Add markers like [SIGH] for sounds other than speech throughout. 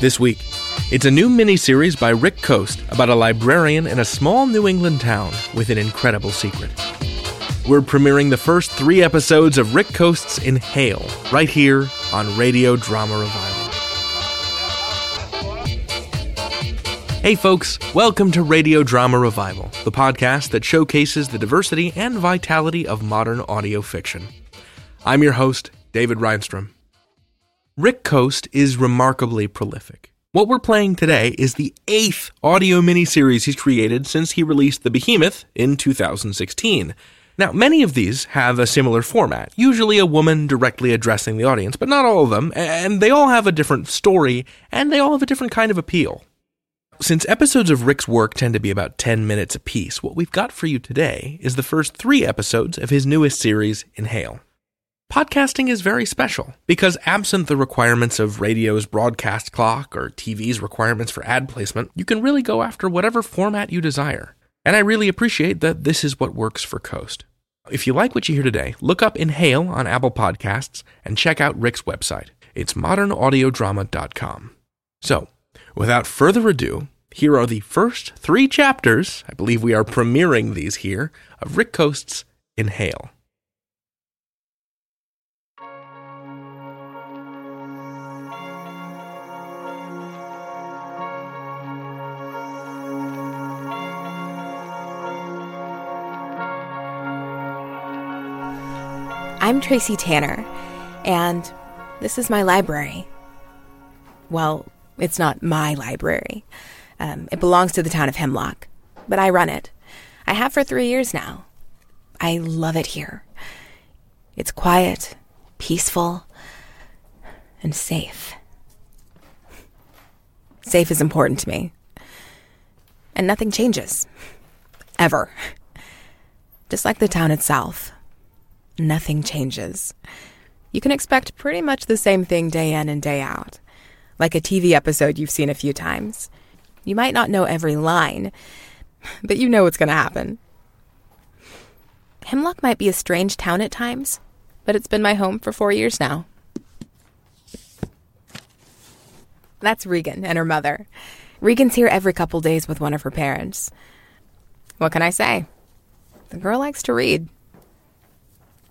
This week, it's a new miniseries by Rick Coste about a librarian in a small New England town with an incredible secret. We're premiering the first three episodes of Rick Coste's Inhale right here on Radio Drama Revival. Hey, folks, welcome to Radio Drama Revival, the podcast that showcases the diversity and vitality of modern audio fiction. I'm your host, David Rheinstrom. Rick Coste is remarkably prolific. What we're playing today is the eighth audio miniseries he's created since he released The Behemoth in 2016. Now, many of these have a similar format, usually a woman directly addressing the audience, but not all of them, and they all have a different story, and they all have a different kind of appeal. Since episodes of Rick's work tend to be about 10 minutes apiece, what we've got for you today is the first three episodes of his newest series, Inhale. Podcasting is very special because, absent the requirements of radio's broadcast clock or TV's requirements for ad placement, you can really go after whatever format you desire. And I really appreciate that this is what works for Coste. If you like what you hear today, look up Inhale on Apple Podcasts and check out Rick's website. It's modernaudiodrama.com. So, without further ado, here are the first three chapters, I believe we are premiering these here, of Rick Coste's Inhale. I'm Tracy Tanner, and this is my library. Well, it's not my library. Um, it belongs to the town of Hemlock, but I run it. I have for three years now. I love it here. It's quiet, peaceful, and safe. Safe is important to me. And nothing changes. Ever. Just like the town itself nothing changes. You can expect pretty much the same thing day in and day out, like a TV episode you've seen a few times. You might not know every line, but you know what's going to happen. Hemlock might be a strange town at times, but it's been my home for four years now. That's Regan and her mother. Regan's here every couple days with one of her parents. What can I say? The girl likes to read.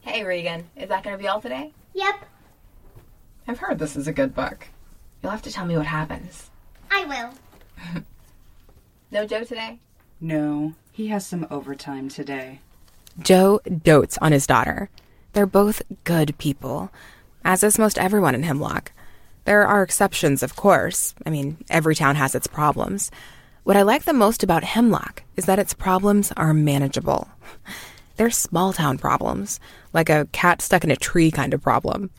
Hey, Regan. Is that going to be all today? Yep, I've heard this is a good book. You'll have to tell me what happens. I will. [LAUGHS] No Joe today? No, he has some overtime today. Joe dotes on his daughter. They're both good people, as is most everyone in Hemlock. There are exceptions, of course. I mean, every town has its problems. What I like the most about Hemlock is that its problems are manageable. [LAUGHS] They're small town problems, like a cat stuck in a tree kind of problem.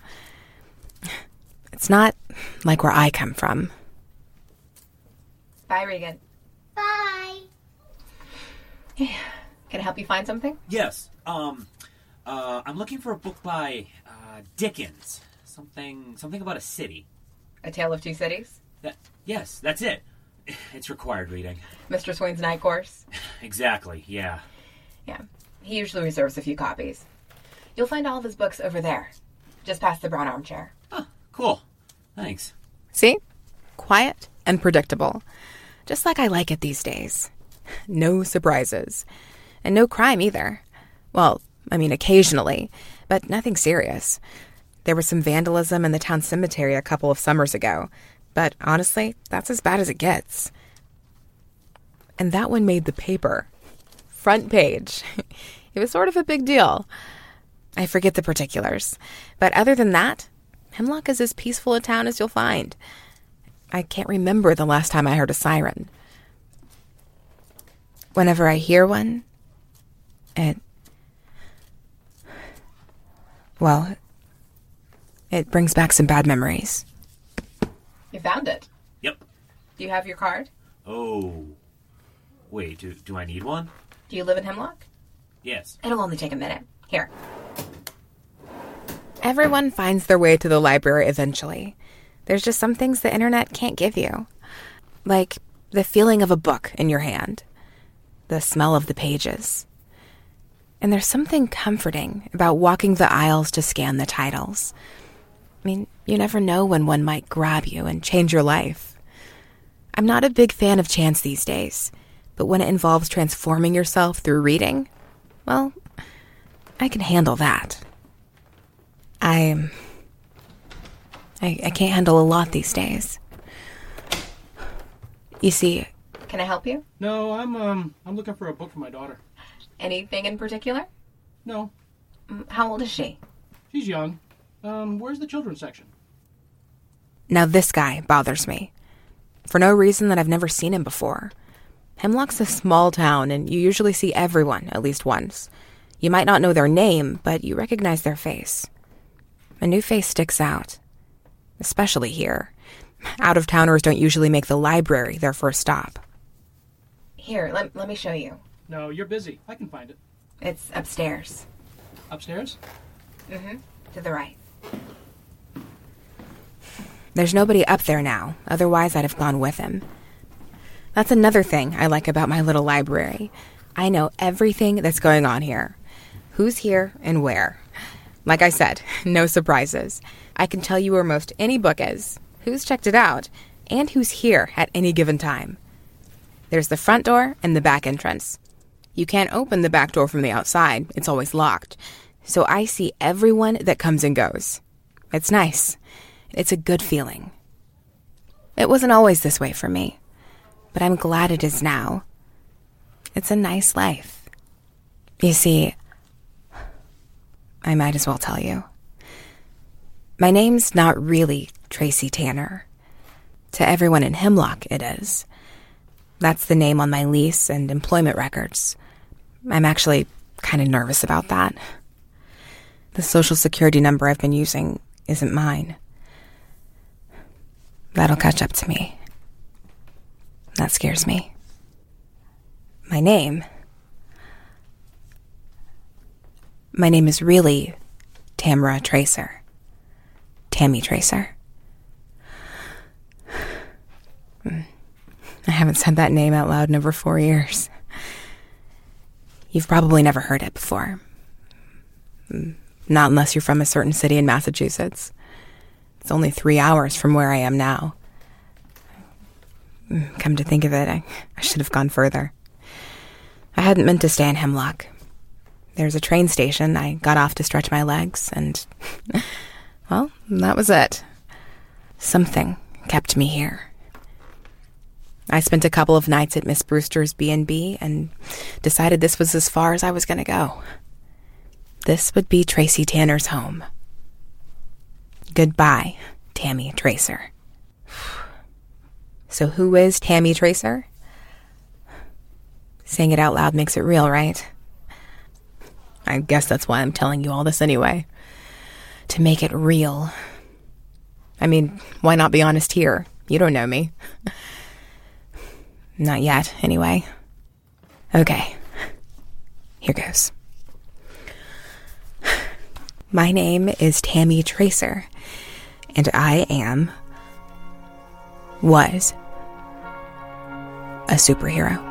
It's not like where I come from. Bye, Regan. Bye. Can I help you find something? Yes. Um, uh, I'm looking for a book by uh, Dickens. Something, something about a city. A Tale of Two Cities? That, yes, that's it. [SIGHS] It's required reading. Mr. Swain's Night Course? [LAUGHS] Exactly. Yeah. Yeah. He usually reserves a few copies. You'll find all of his books over there, just past the brown armchair. Oh, cool. Thanks. See? Quiet and predictable. Just like I like it these days. No surprises. And no crime either. Well, I mean, occasionally, but nothing serious. There was some vandalism in the town cemetery a couple of summers ago, but honestly, that's as bad as it gets. And that one made the paper. Front page. [LAUGHS] it was sort of a big deal. I forget the particulars. But other than that, Hemlock is as peaceful a town as you'll find. I can't remember the last time I heard a siren. Whenever I hear one, it. Well, it brings back some bad memories. You found it. Yep. Do you have your card? Oh. Wait. Do do I need one? Do you live in Hemlock? Yes. It'll only take a minute. Here. Everyone finds their way to the library eventually. There's just some things the internet can't give you. Like the feeling of a book in your hand, the smell of the pages. And there's something comforting about walking the aisles to scan the titles. I mean, you never know when one might grab you and change your life. I'm not a big fan of chance these days, but when it involves transforming yourself through reading, well, I can handle that. I. I, I can't handle a lot these days. You see, can I help you? No, I'm um I'm looking for a book for my daughter. Anything in particular? No, How old is she? she's young. Um, where's the children's section? Now, this guy bothers me. For no reason that I've never seen him before. Hemlock's a small town, and you usually see everyone at least once. You might not know their name, but you recognize their face. A new face sticks out, especially here. Out of towners don't usually make the library their first stop. Here, let, let me show you. No, you're busy. I can find it. It's upstairs, Upstairs? Mm hmm. To the right. There's nobody up there now, otherwise, I'd have gone with him. That's another thing I like about my little library. I know everything that's going on here who's here and where. Like I said, [LAUGHS] no surprises. I can tell you where most any book is, who's checked it out, and who's here at any given time. There's the front door and the back entrance. You can't open the back door from the outside, it's always locked. So I see everyone that comes and goes. It's nice. It's a good feeling. It wasn't always this way for me, but I'm glad it is now. It's a nice life. You see, I might as well tell you. My name's not really Tracy Tanner. To everyone in Hemlock, it is. That's the name on my lease and employment records. I'm actually kind of nervous about that. The social security number I've been using isn't mine. That'll catch up to me. That scares me. My name. My name is really Tamara Tracer. Tammy Tracer. [SIGHS] I haven't said that name out loud in over four years. You've probably never heard it before. Not unless you're from a certain city in Massachusetts. It's only three hours from where I am now. Come to think of it, I, I should have gone further. I hadn't meant to stay in Hemlock. There's a train station. I got off to stretch my legs, and, [LAUGHS] well, that was it. Something kept me here. I spent a couple of nights at Miss Brewster's B&B and decided this was as far as I was going to go. This would be Tracy Tanner's home. Goodbye, Tammy Tracer. So, who is Tammy Tracer? Saying it out loud makes it real, right? I guess that's why I'm telling you all this anyway. To make it real. I mean, why not be honest here? You don't know me. [LAUGHS] Not yet, anyway. Okay. Here goes. [SIGHS] My name is Tammy Tracer, and I am. was. A superhero.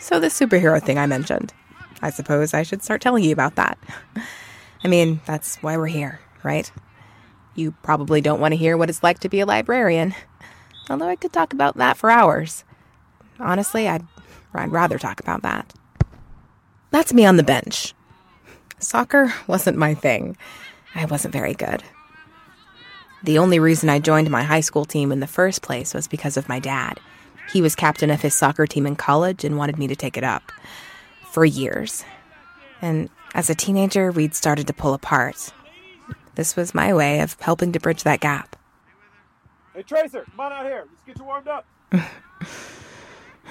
So, the superhero thing I mentioned. I suppose I should start telling you about that. [LAUGHS] I mean, that's why we're here, right? You probably don't want to hear what it's like to be a librarian, although I could talk about that for hours. Honestly, I'd, I'd rather talk about that. That's me on the bench. Soccer wasn't my thing. I wasn't very good. The only reason I joined my high school team in the first place was because of my dad. He was captain of his soccer team in college and wanted me to take it up for years. And as a teenager, we'd started to pull apart. This was my way of helping to bridge that gap. Hey Tracer, come on out here. Let's get you warmed up.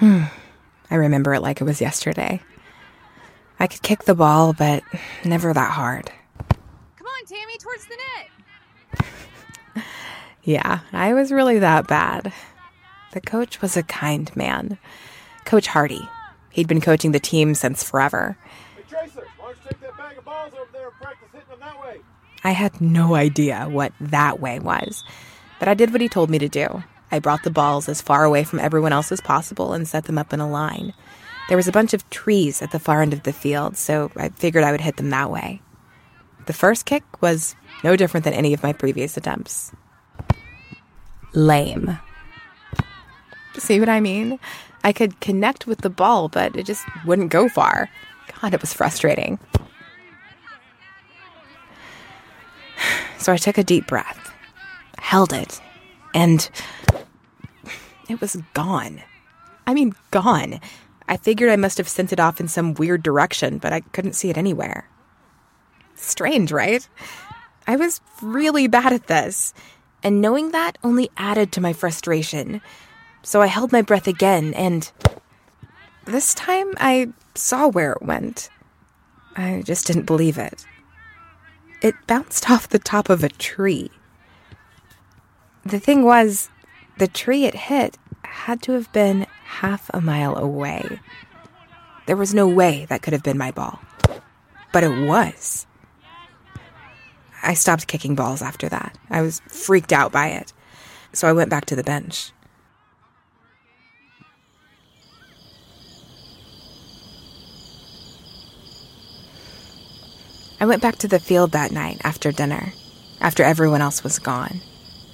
[SIGHS] I remember it like it was yesterday. I could kick the ball, but never that hard. Come on, Tammy, towards the net. [SIGHS] Yeah, I was really that bad. The coach was a kind man. Coach Hardy. He'd been coaching the team since forever. Hey Tracer, why don't you take that bag of balls over there and practice hitting them that way? I had no idea what that way was, but I did what he told me to do. I brought the balls as far away from everyone else as possible and set them up in a line. There was a bunch of trees at the far end of the field, so I figured I would hit them that way. The first kick was no different than any of my previous attempts. Lame. See what I mean? I could connect with the ball, but it just wouldn't go far. God, it was frustrating. So I took a deep breath, held it, and it was gone. I mean, gone. I figured I must have sent it off in some weird direction, but I couldn't see it anywhere. Strange, right? I was really bad at this, and knowing that only added to my frustration. So I held my breath again, and this time I saw where it went. I just didn't believe it. It bounced [LAUGHS] off the top of a tree. The thing was, the tree it hit had to have been half a mile away. There was no way that could have been my ball. But it was. I stopped kicking balls after that. I was freaked out by it. So I went back to the bench. I went back to the field that night after dinner, after everyone else was gone.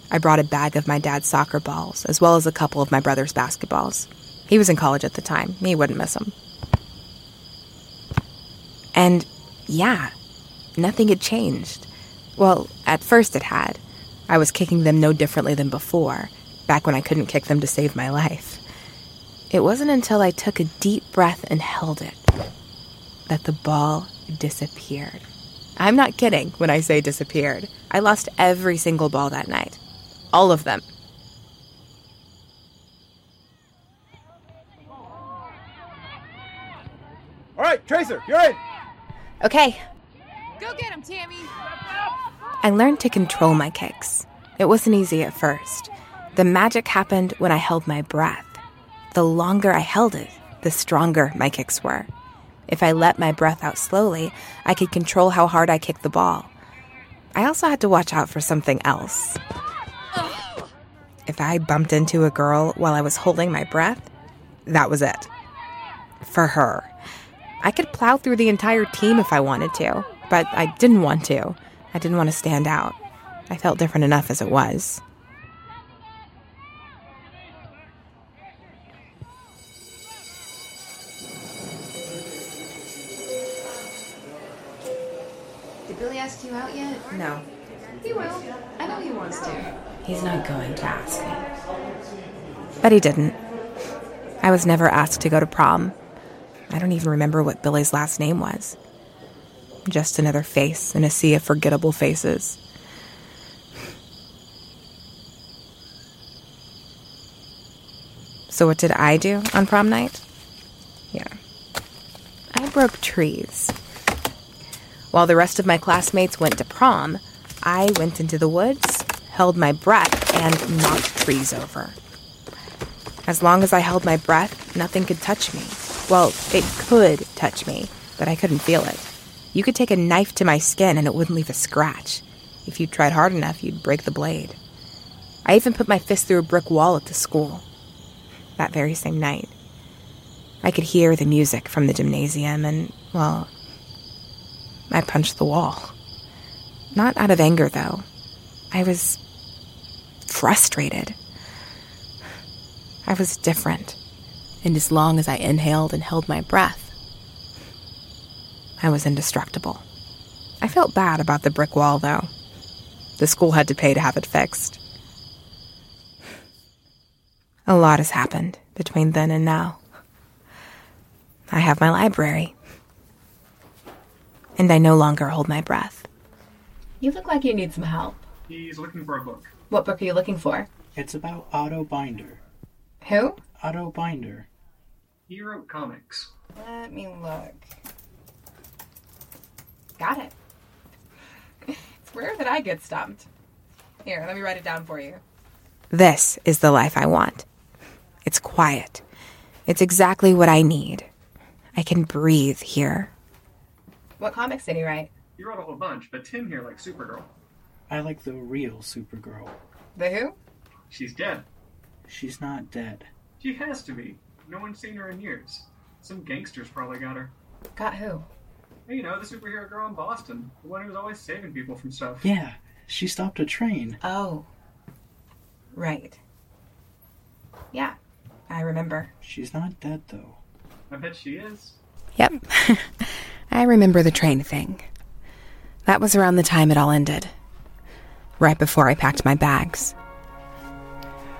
I brought a bag of my dad's soccer balls, as well as a couple of my brother's basketballs. He was in college at the time. He wouldn't miss them. And yeah, nothing had changed. Well, at first it had. I was kicking them no differently than before, back when I couldn't kick them to save my life. It wasn't until I took a deep breath and held it that the ball disappeared. I'm not kidding when I say disappeared. I lost every single ball that night. All of them. All right, Tracer, you're in. Okay, Go get him, Tammy. I learned to control my kicks. It wasn't easy at first. The magic happened when I held my breath. The longer I held it, the stronger my kicks were. If I let my breath out slowly, I could control how hard I kicked the ball. I also had to watch out for something else. If I bumped into a girl while I was holding my breath, that was it. For her. I could plow through the entire team if I wanted to, but I didn't want to. I didn't want to stand out. I felt different enough as it was. You out yet? No, He will. I know he wants to. he's not going to ask me. But he didn't. I was never asked to go to prom. I don't even remember what Billy's last name was. Just another face in a sea of forgettable faces. So, what did I do on prom night? Yeah. I broke trees. While the rest of my classmates went to prom, I went into the woods, held my breath, and knocked trees over. As long as I held my breath, nothing could touch me. Well, it could touch me, but I couldn't feel it. You could take a knife to my skin and it wouldn't leave a scratch. If you tried hard enough, you'd break the blade. I even put my fist through a brick wall at the school. That very same night. I could hear the music from the gymnasium, and, well, I punched the wall. Not out of anger, though. I was frustrated. I was different. And as long as I inhaled and held my breath, I was indestructible. I felt bad about the brick wall, though. The school had to pay to have it fixed. A lot has happened between then and now. I have my library. And I no longer hold my breath. You look like you need some help. He's looking for a book. What book are you looking for? It's about Otto Binder. Who? Otto Binder. He wrote comics. Let me look. Got it. [LAUGHS] It's rare that I get stumped. Here, let me write it down for you. This is the life I want. It's quiet. It's exactly what I need. I can breathe here. What comics did he write? He wrote a whole bunch, but Tim here likes Supergirl. I like the real Supergirl. The who? She's dead. She's not dead. She has to be. No one's seen her in years. Some gangsters probably got her. Got who? You know, the superhero girl in Boston. The one who was always saving people from stuff. Yeah, she stopped a train. Oh. Right. Yeah, I remember. She's not dead, though. I bet she is. Yep. [LAUGHS] I remember the train thing. That was around the time it all ended. Right before I packed my bags.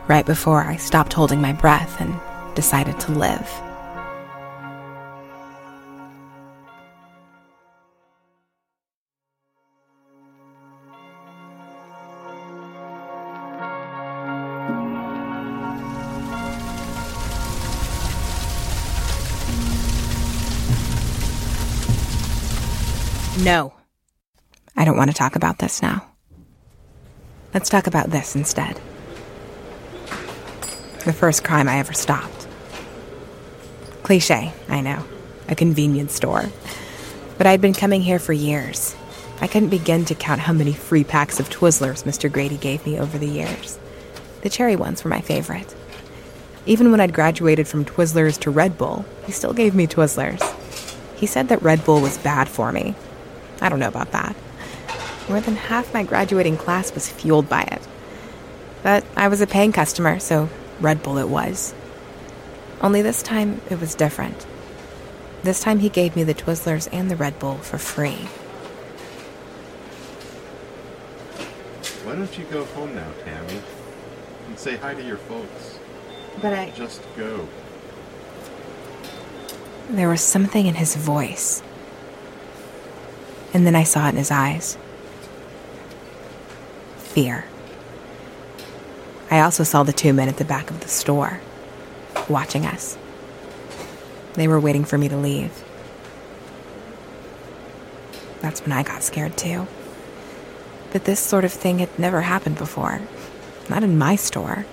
Right before I stopped holding my breath and decided to live. No. I don't want to talk about this now. Let's talk about this instead. The first crime I ever stopped. Cliche, I know. A convenience store. But I'd been coming here for years. I couldn't begin to count how many free packs of Twizzlers Mr. Grady gave me over the years. The cherry ones were my favorite. Even when I'd graduated from Twizzlers to Red Bull, he still gave me Twizzlers. He said that Red Bull was bad for me. I don't know about that. More than half my graduating class was fueled by it. But I was a paying customer, so Red Bull it was. Only this time it was different. This time he gave me the Twizzlers and the Red Bull for free. Why don't you go home now, Tammy? And say hi to your folks. But I. Just go. There was something in his voice. And then I saw it in his eyes fear. I also saw the two men at the back of the store, watching us. They were waiting for me to leave. That's when I got scared too. But this sort of thing had never happened before. Not in my store.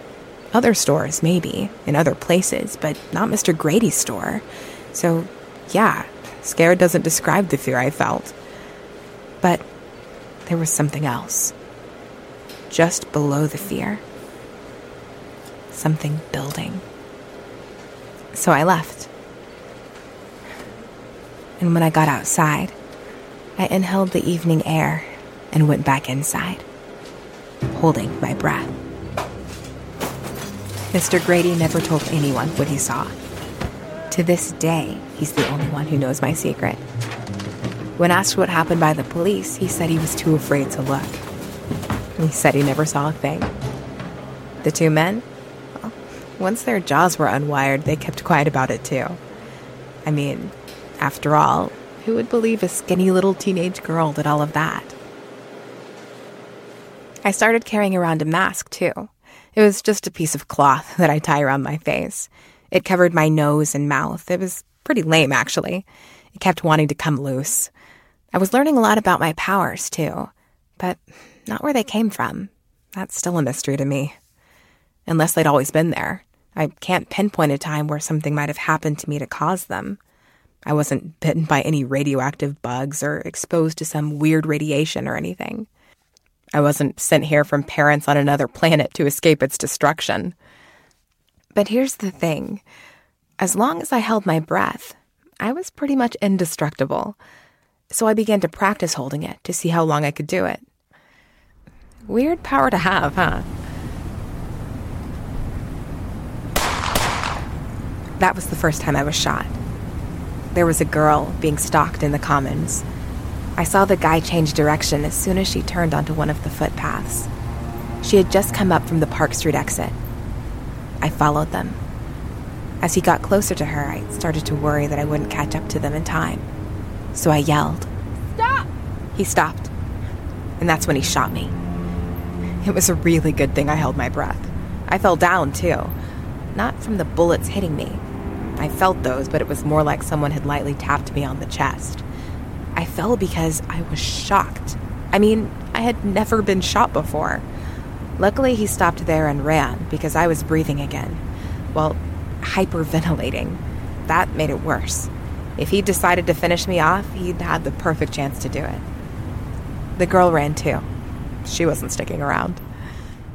Other stores, maybe, in other places, but not Mr. Grady's store. So, yeah, scared doesn't describe the fear I felt. But there was something else. Just below the fear. Something building. So I left. And when I got outside, I inhaled the evening air and went back inside, holding my breath. Mr. Grady never told anyone what he saw. To this day, he's the only one who knows my secret. When asked what happened by the police, he said he was too afraid to look. He said he never saw a thing. The two men? Well, once their jaws were unwired, they kept quiet about it too. I mean, after all, who would believe a skinny little teenage girl did all of that? I started carrying around a mask too. It was just a piece of cloth [LAUGHS] that I tie around my face. It covered my nose and mouth. It was pretty lame, actually. It kept wanting to come loose. I was learning a lot about my powers, too, but not where they came from. That's still a mystery to me. Unless they'd always been there. I can't pinpoint a time where something might have happened to me to cause them. I wasn't bitten by any radioactive bugs or exposed to some weird radiation or anything. I wasn't sent here from parents on another planet to escape its destruction. But here's the thing as long as I held my breath, I was pretty much indestructible. So I began to practice holding it to see how long I could do it. Weird power to have, huh? That was the first time I was shot. There was a girl being stalked in the commons. I saw the guy change direction as soon as she turned onto one of the footpaths. She had just come up from the Park Street exit. I followed them. As he got closer to her, I started to worry that I wouldn't catch up to them in time. So I yelled. Stop! He stopped. And that's when he shot me. It was a really good thing I held my breath. I fell down, too. Not from the bullets hitting me. I felt those, but it was more like someone had lightly tapped me on the chest. I fell because I was shocked. I mean, I had never been shot before. Luckily, he stopped there and ran because I was breathing again. Well, hyperventilating. That made it worse. If he decided to finish me off, he'd had the perfect chance to do it. the girl ran too. She wasn't sticking around.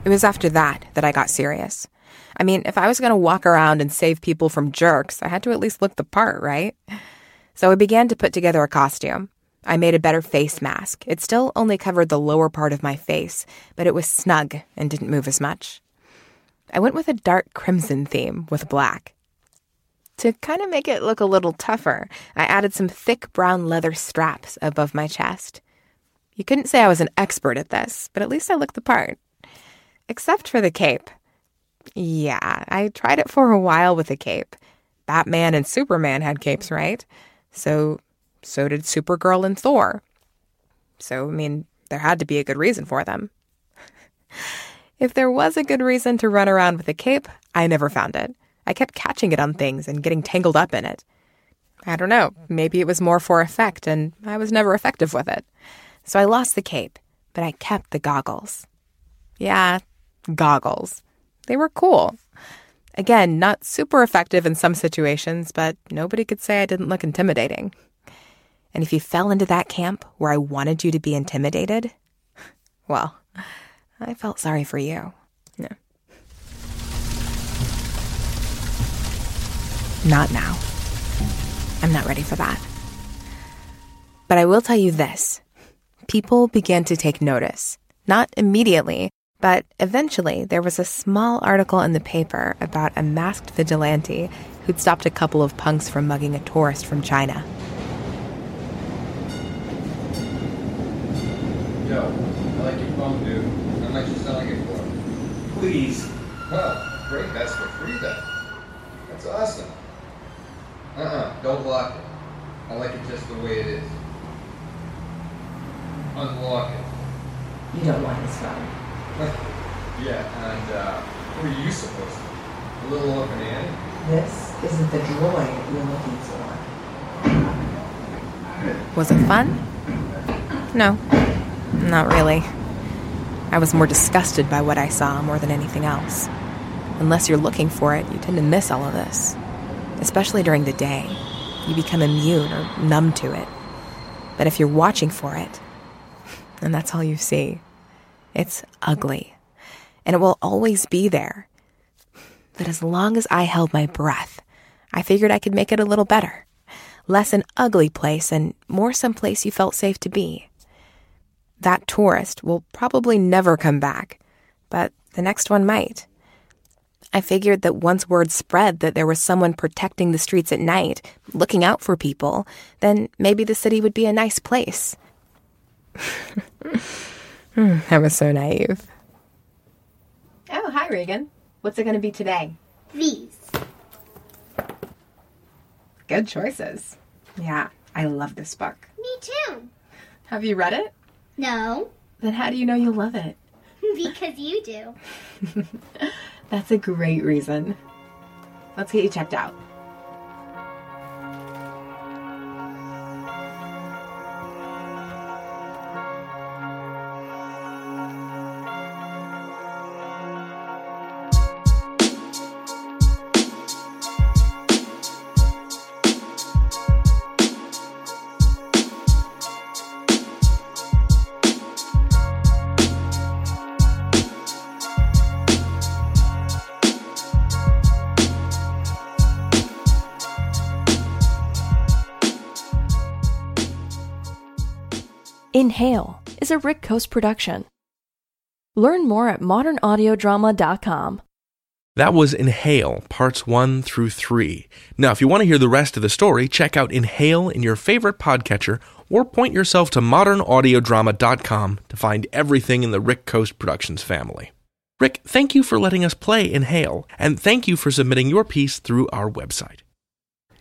It was after that that I got serious. I mean, if I was going to walk around and save people from jerks, I had to at least look the part, right? So I began to put together a costume. I made a better face mask. It still only covered the lower part of my face, but it was snug and didn't move as much. I went with a dark crimson theme with black. To kind of make it look a little tougher, I added some thick brown leather straps above my chest. You couldn't say I was an expert at this, but at least I looked the part. Except for the cape. Yeah, I tried it for a while with a cape. Batman and Superman had capes, right? So, so did Supergirl and Thor. So, I mean, there had to be a good reason for them. [LAUGHS] if there was a good reason to run around with a cape, I never found it. I kept catching it on things and getting tangled up in it. I don't know, maybe it was more for effect and I was never effective with it. So I lost the cape, but I kept the goggles. Yeah, goggles. They were cool. Again, not super effective in some situations, but nobody could say I didn't look intimidating. And if you fell into that camp where I wanted you to be intimidated, well, I felt sorry for you. Not now. I'm not ready for that. But I will tell you this people began to take notice. Not immediately, but eventually there was a small article in the paper about a masked vigilante who'd stopped a couple of punks from mugging a tourist from China. Yo, I like your phone, dude. How much you selling it for? Please. Well, great. That's for free then. That's awesome. Uh-uh. Don't lock it. I like it just the way it is. Unlock it. You don't want his phone. [LAUGHS] yeah, and uh, who are you supposed to be? A little old Annie? This isn't the droid you're looking for. Was it fun? No, not really. I was more disgusted by what I saw more than anything else. Unless you're looking for it, you tend to miss all of this. Especially during the day. You become immune or numb to it. But if you're watching for it, and that's all you see, it's ugly. And it will always be there. But as long as I held my breath, I figured I could make it a little better. Less an ugly place and more some place you felt safe to be. That tourist will probably never come back, but the next one might. I figured that once word spread that there was someone protecting the streets at night, looking out for people, then maybe the city would be a nice place. Hmm, I was so naive. Oh, hi, Regan. What's it going to be today? These. Good choices. Yeah, I love this book. Me too. Have you read it? No. Then how do you know you'll love it? [LAUGHS] because you do. [LAUGHS] That's a great reason. Let's get you checked out. Inhale is a Rick Coste production. Learn more at modernaudiodrama.com. That was Inhale, parts one through three. Now, if you want to hear the rest of the story, check out Inhale in your favorite podcatcher or point yourself to modernaudiodrama.com to find everything in the Rick Coste Productions family. Rick, thank you for letting us play Inhale, and thank you for submitting your piece through our website.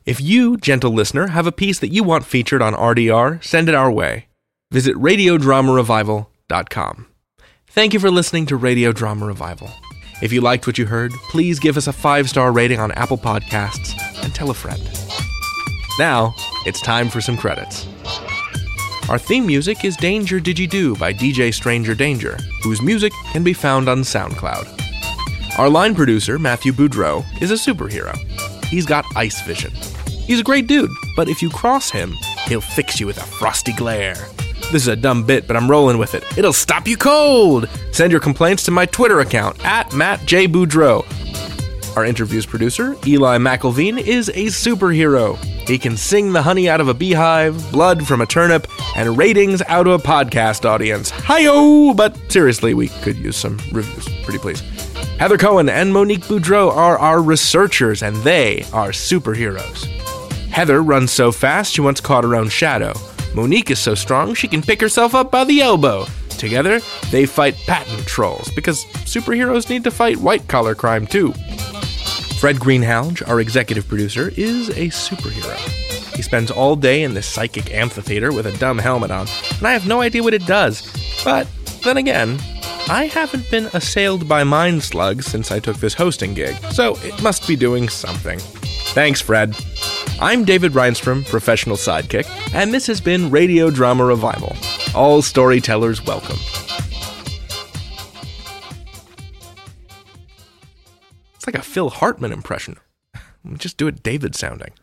If you, gentle listener, have a piece that you want featured on RDR, send it our way. Visit radiodramarevival.com. Thank you for listening to Radio Drama Revival. If you liked what you heard, please give us a five star rating on Apple Podcasts and tell a friend. Now, it's time for some credits. Our theme music is Danger Do by DJ Stranger Danger, whose music can be found on SoundCloud. Our line producer, Matthew Boudreau, is a superhero. He's got ice vision. He's a great dude, but if you cross him, he'll fix you with a frosty glare. This is a dumb bit, but I'm rolling with it. It'll stop you cold! Send your complaints to my Twitter account, at Matt J. Boudreau. Our interview's producer, Eli McElveen, is a superhero. He can sing the honey out of a beehive, blood from a turnip, and ratings out of a podcast audience. Hi-yo! But seriously, we could use some reviews. Pretty please. Heather Cohen and Monique Boudreau are our researchers, and they are superheroes. Heather runs so fast she once caught her own shadow. Monique is so strong she can pick herself up by the elbow. Together, they fight patent trolls because superheroes need to fight white collar crime too. Fred Greenhalgh, our executive producer, is a superhero. He spends all day in this psychic amphitheater with a dumb helmet on, and I have no idea what it does. But then again, I haven't been assailed by mind slugs since I took this hosting gig, so it must be doing something. Thanks, Fred. I'm David Rheinstrom, professional sidekick, and this has been Radio Drama Revival. All storytellers welcome. It's like a Phil Hartman impression. [LAUGHS] Just do it David sounding.